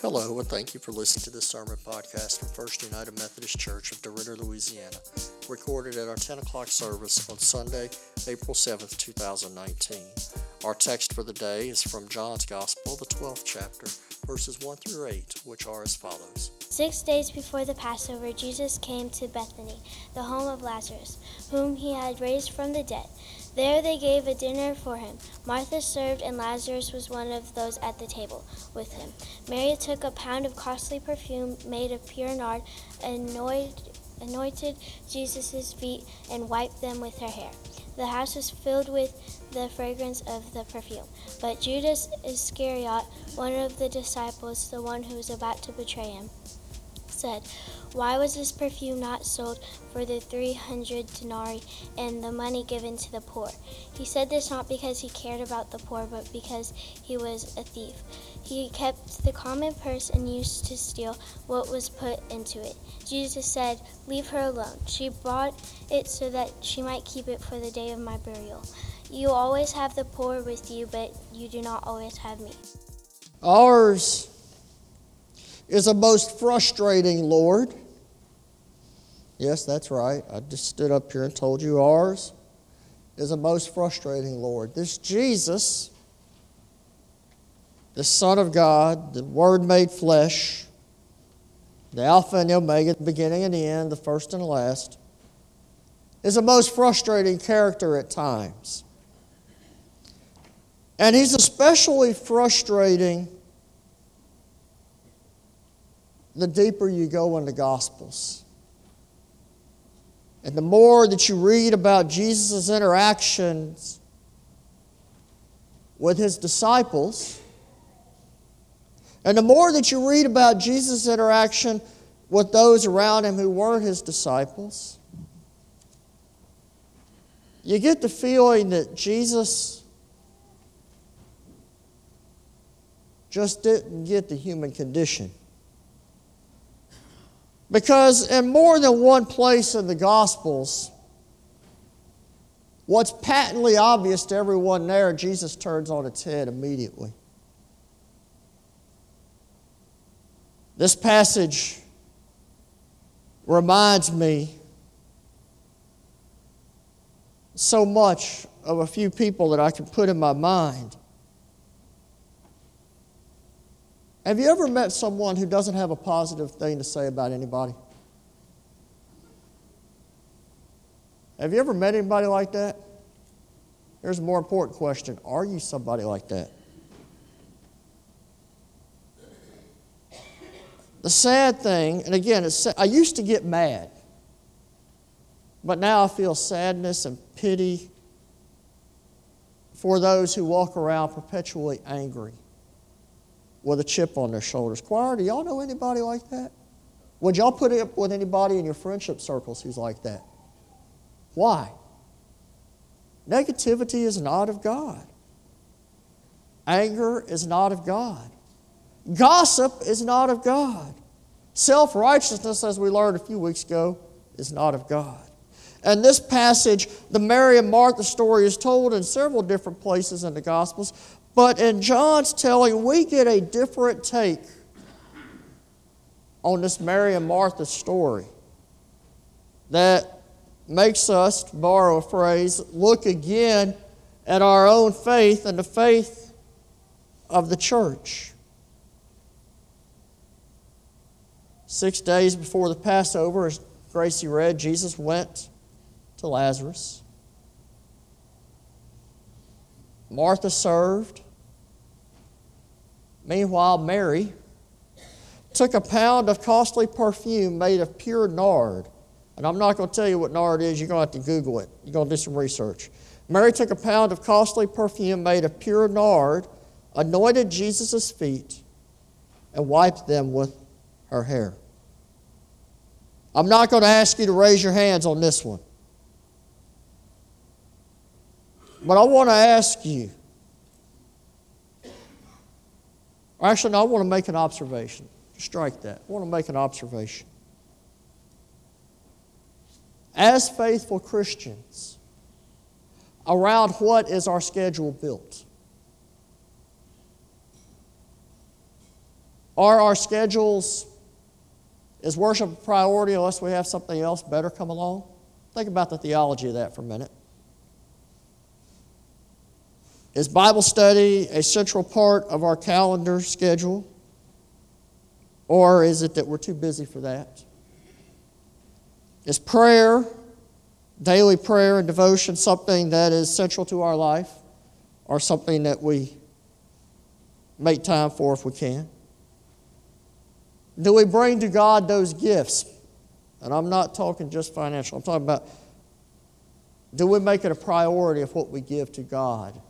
Hello, and thank you for listening to this sermon podcast from First United Methodist Church of DeRidder, Louisiana, recorded at our 10 o'clock service on Sunday, April 7th, 2019. Our text for the day is from John's Gospel, the 12th chapter, verses 1 through 8, which are as follows. Six days before the Passover, Jesus came to Bethany, the home of Lazarus, whom he had raised from the dead. There they gave a dinner for him. Martha served, and Lazarus was one of those at the table with him. Mary took a pound of costly perfume made of pure nard, anointed Jesus' feet, and wiped them with her hair. The house was filled with the fragrance of the perfume. But Judas Iscariot, one of the disciples, the one who was about to betray him, said, Why was this perfume not sold for the three hundred denarii and the money given to the poor? He said this not because he cared about the poor, but because he was a thief. He kept the common purse and used to steal what was put into it. Jesus said, Leave her alone. She bought it so that she might keep it for the day of my burial. You always have the poor with you, but you do not always have me. Ours is a most frustrating Lord. Yes, that's right. I just stood up here and told you ours is a most frustrating Lord. This Jesus, the Son of God, the Word made flesh, the Alpha and the Omega, the beginning and the end, the first and the last, is a most frustrating character at times. And he's especially frustrating the deeper you go in the Gospels. And the more that you read about Jesus' interactions with his disciples, and the more that you read about Jesus' interaction with those around him who weren't his disciples, you get the feeling that Jesus just didn't get the human condition. Because in more than one place in the Gospels, what's patently obvious to everyone there, Jesus turns on its head immediately. This passage reminds me so much of a few people that I can put in my mind. Have you ever met someone who doesn't have a positive thing to say about anybody? Have you ever met anybody like that? Here's a more important question Are you somebody like that? The sad thing, and again, I used to get mad, but now I feel sadness and pity for those who walk around perpetually angry with a chip on their shoulders. Choir, do y'all know anybody like that? Would y'all put up with anybody in your friendship circles who's like that? Why? Negativity is not of God. Anger is not of God. Gossip is not of God. Self righteousness, as we learned a few weeks ago, is not of God. And this passage, the Mary and Martha story, is told in several different places in the Gospels, but in John's telling, we get a different take on this Mary and Martha story that makes us, to borrow a phrase, look again at our own faith and the faith of the church. Six days before the Passover, as Gracie read, Jesus went to Lazarus. Martha served. Meanwhile, Mary took a pound of costly perfume made of pure nard. And I'm not going to tell you what nard is, you're going to have to Google it. You're going to do some research. Mary took a pound of costly perfume made of pure nard, anointed Jesus' feet, and wiped them with her hair. I'm not going to ask you to raise your hands on this one. But I want to ask you Actually, no, I want to make an observation. Strike that. I want to make an observation. As faithful Christians, around what is our schedule built? Are our schedules, is worship a priority unless we have something else better come along? Think about the theology of that for a minute. Is Bible study a central part of our calendar schedule? Or is it that we're too busy for that? Is prayer, daily prayer and devotion, something that is central to our life or something that we make time for if we can? Do we bring to God those gifts? And I'm not talking just financial, I'm talking about do we make it a priority of what we give to God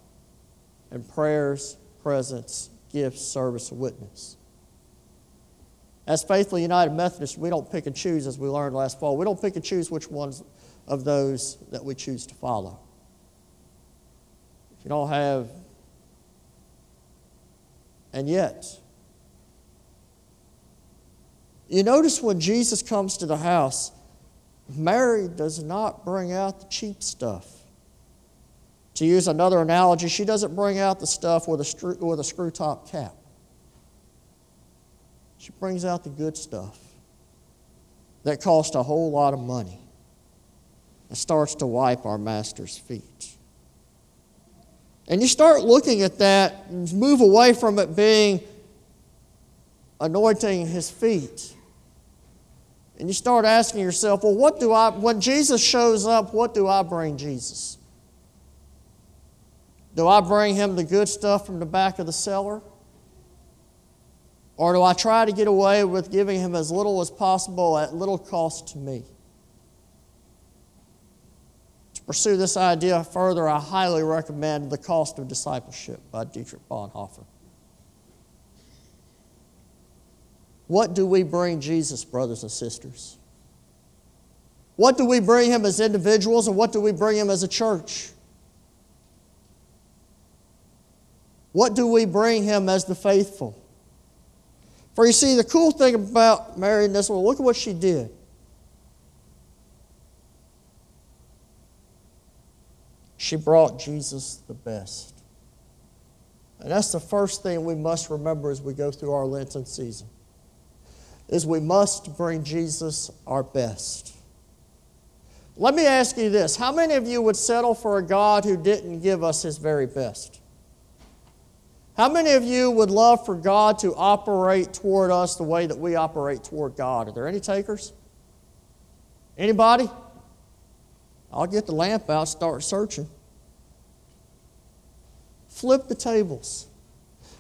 in prayers, presence, gifts, service, and witness? As Faithfully United Methodists, we don't pick and choose, as we learned last fall. We don't pick and choose which ones of those that we choose to follow. If you don't have, and yet, you notice when Jesus comes to the house, Mary does not bring out the cheap stuff. To use another analogy, she doesn't bring out the stuff with a, screw, with a screw top cap. She brings out the good stuff that cost a whole lot of money and starts to wipe our master's feet. And you start looking at that and move away from it being anointing his feet. And you start asking yourself, well, what do I, when Jesus shows up, what do I bring Jesus? Do I bring him the good stuff from the back of the cellar? Or do I try to get away with giving him as little as possible at little cost to me? To pursue this idea further, I highly recommend The Cost of Discipleship by Dietrich Bonhoeffer. What do we bring Jesus, brothers and sisters? What do we bring him as individuals and what do we bring him as a church? What do we bring him as the faithful? For you see, the cool thing about Mary in this one, look at what she did. She brought Jesus the best. And that's the first thing we must remember as we go through our Lenten season. Is we must bring Jesus our best. Let me ask you this. How many of you would settle for a God who didn't give us his very best? How many of you would love for God to operate toward us the way that we operate toward God? Are there any takers? Anybody? I'll get the lamp out, start searching. Flip the tables.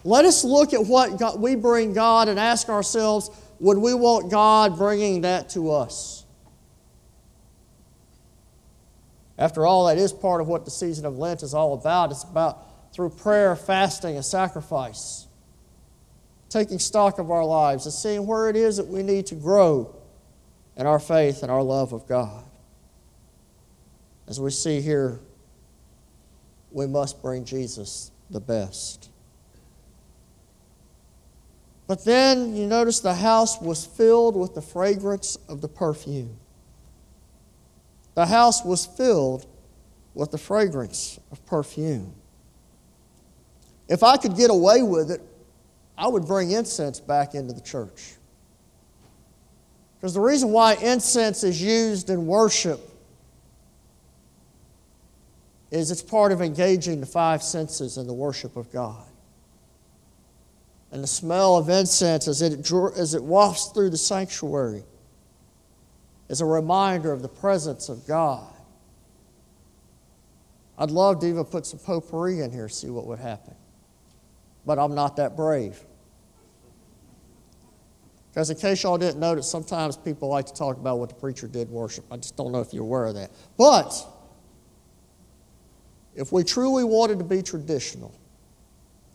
Let us look at what God, we bring God and ask ourselves would we want God bringing that to us? After all, that is part of what the season of Lent is all about. It's about through prayer, fasting, and sacrifice. Taking stock of our lives and seeing where it is that we need to grow in our faith and our love of God. As we see here, we must bring Jesus the best. But then you notice the house was filled with the fragrance of the perfume. The house was filled with the fragrance of perfume. If I could get away with it, I would bring incense back into the church. Because the reason why incense is used in worship is it's part of engaging the five senses in the worship of God. And the smell of incense as it, as it wafts through the sanctuary is a reminder of the presence of God. I'd love to even put some potpourri in here, see what would happen but I'm not that brave. Because, in case y'all didn't notice, sometimes people like to talk about what the preacher did worship. I just don't know if you're aware of that. But, if we truly wanted to be traditional,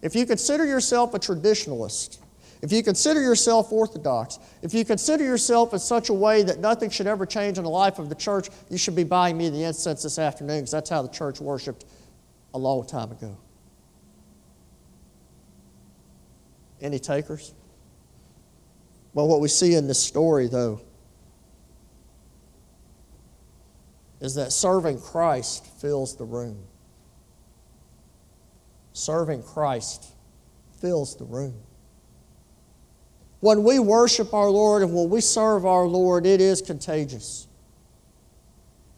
if you consider yourself a traditionalist, if you consider yourself orthodox, if you consider yourself in such a way that nothing should ever change in the life of the church, you should be buying me the incense this afternoon because that's how the church worshiped a long time ago. Any takers? Well, what we see in this story, though, is that serving Christ fills the room. Serving Christ fills the room. When we worship our Lord and when we serve our Lord, it is contagious.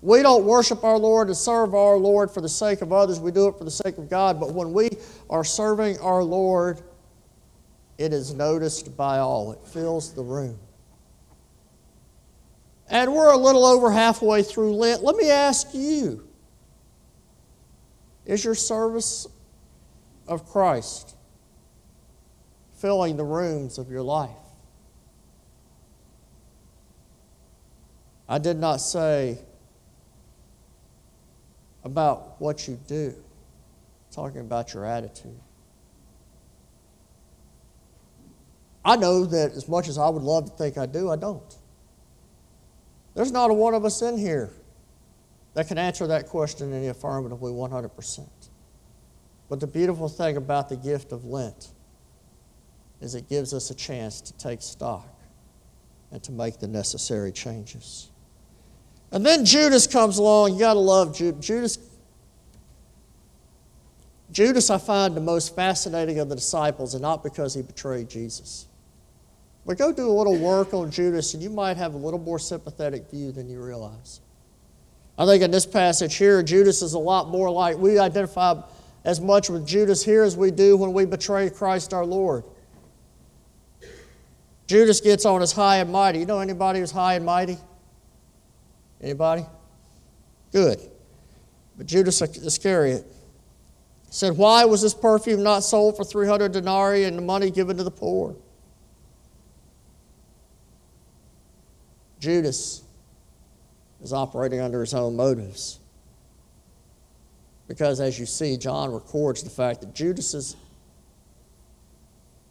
We don't worship our Lord and serve our Lord for the sake of others. We do it for the sake of God. But when we are serving our Lord, it is noticed by all. It fills the room. And we're a little over halfway through Lent. Let me ask you is your service of Christ filling the rooms of your life? I did not say about what you do, I'm talking about your attitude. I know that as much as I would love to think I do, I don't. There's not a one of us in here that can answer that question in the affirmatively 100%. But the beautiful thing about the gift of Lent is it gives us a chance to take stock and to make the necessary changes. And then Judas comes along. You got to love Judas. Judas. Judas, I find the most fascinating of the disciples, and not because he betrayed Jesus. But go do a little work on Judas, and you might have a little more sympathetic view than you realize. I think in this passage here, Judas is a lot more like we identify as much with Judas here as we do when we betray Christ our Lord. Judas gets on as high and mighty. You know anybody who's high and mighty? Anybody? Good. But Judas Iscariot said, Why was this perfume not sold for 300 denarii and the money given to the poor? Judas is operating under his own motives. Because as you see, John records the fact that Judas's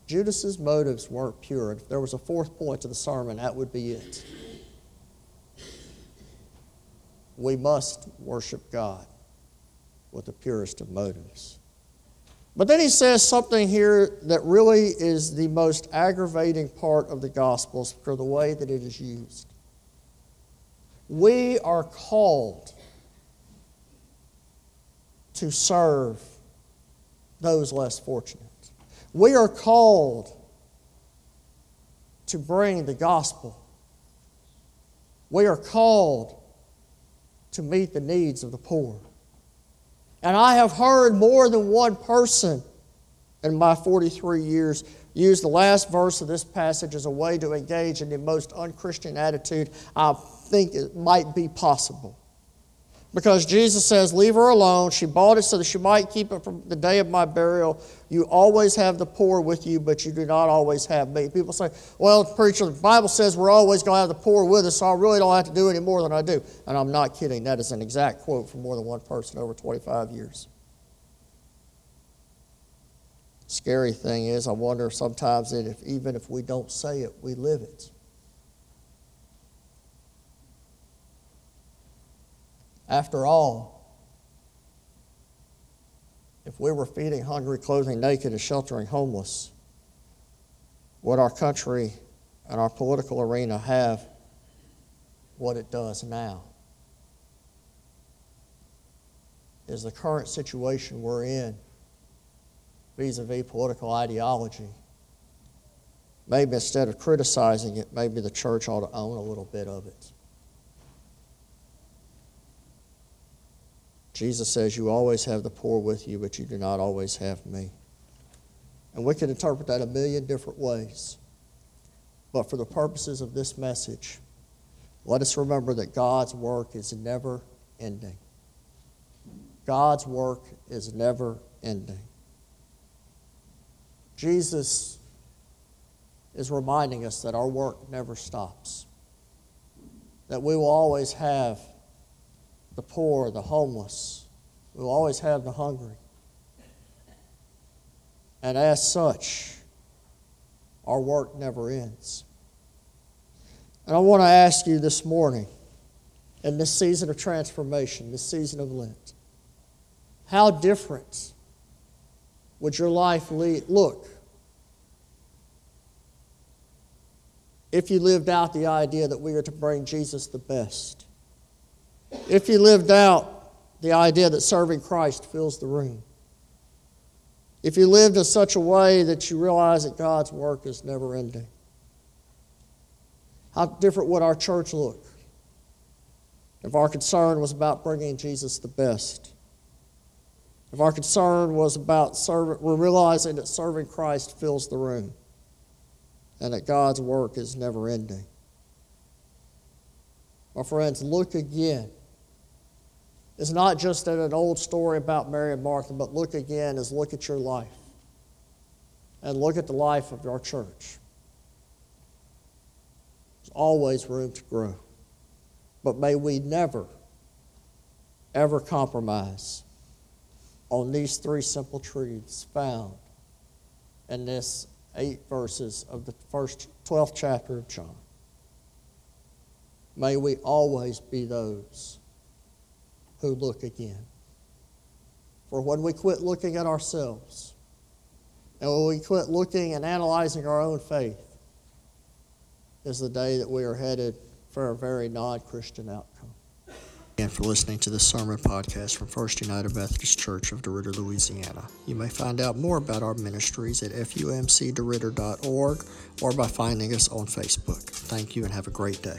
Judas's motives weren't pure. If there was a fourth point to the sermon, that would be it. We must worship God with the purest of motives. But then he says something here that really is the most aggravating part of the Gospels for the way that it is used. We are called to serve those less fortunate. We are called to bring the gospel. We are called to meet the needs of the poor. And I have heard more than one person in my 43 years use the last verse of this passage as a way to engage in the most unchristian attitude I think it might be possible. Because Jesus says, Leave her alone. She bought it so that she might keep it from the day of my burial. You always have the poor with you, but you do not always have me. People say, Well, preacher, the Bible says we're always going to have the poor with us, so I really don't have to do any more than I do. And I'm not kidding. That is an exact quote from more than one person over 25 years. Scary thing is, I wonder sometimes that if even if we don't say it, we live it. After all, if we were feeding hungry, clothing naked, and sheltering homeless, would our country and our political arena have what it does now? Is the current situation we're in vis a vis political ideology? Maybe instead of criticizing it, maybe the church ought to own a little bit of it. Jesus says, You always have the poor with you, but you do not always have me. And we can interpret that a million different ways. But for the purposes of this message, let us remember that God's work is never ending. God's work is never ending. Jesus is reminding us that our work never stops, that we will always have the poor, the homeless. We will always have the hungry. And as such, our work never ends. And I want to ask you this morning, in this season of transformation, this season of Lent, how different would your life look if you lived out the idea that we are to bring Jesus the best? if you lived out the idea that serving Christ fills the room. If you lived in such a way that you realize that God's work is never ending. How different would our church look if our concern was about bringing Jesus the best? If our concern was about serving, we're realizing that serving Christ fills the room and that God's work is never ending. My friends, look again. It's not just an old story about Mary and Martha, but look again is look at your life and look at the life of our church. There's always room to grow. But may we never, ever compromise on these three simple truths found in this eight verses of the first 12th chapter of John. May we always be those who look again. For when we quit looking at ourselves, and when we quit looking and analyzing our own faith, is the day that we are headed for a very non Christian outcome. And for listening to this sermon podcast from First United Methodist Church of DeRidder, Louisiana. You may find out more about our ministries at fumcderidder.org or by finding us on Facebook. Thank you and have a great day.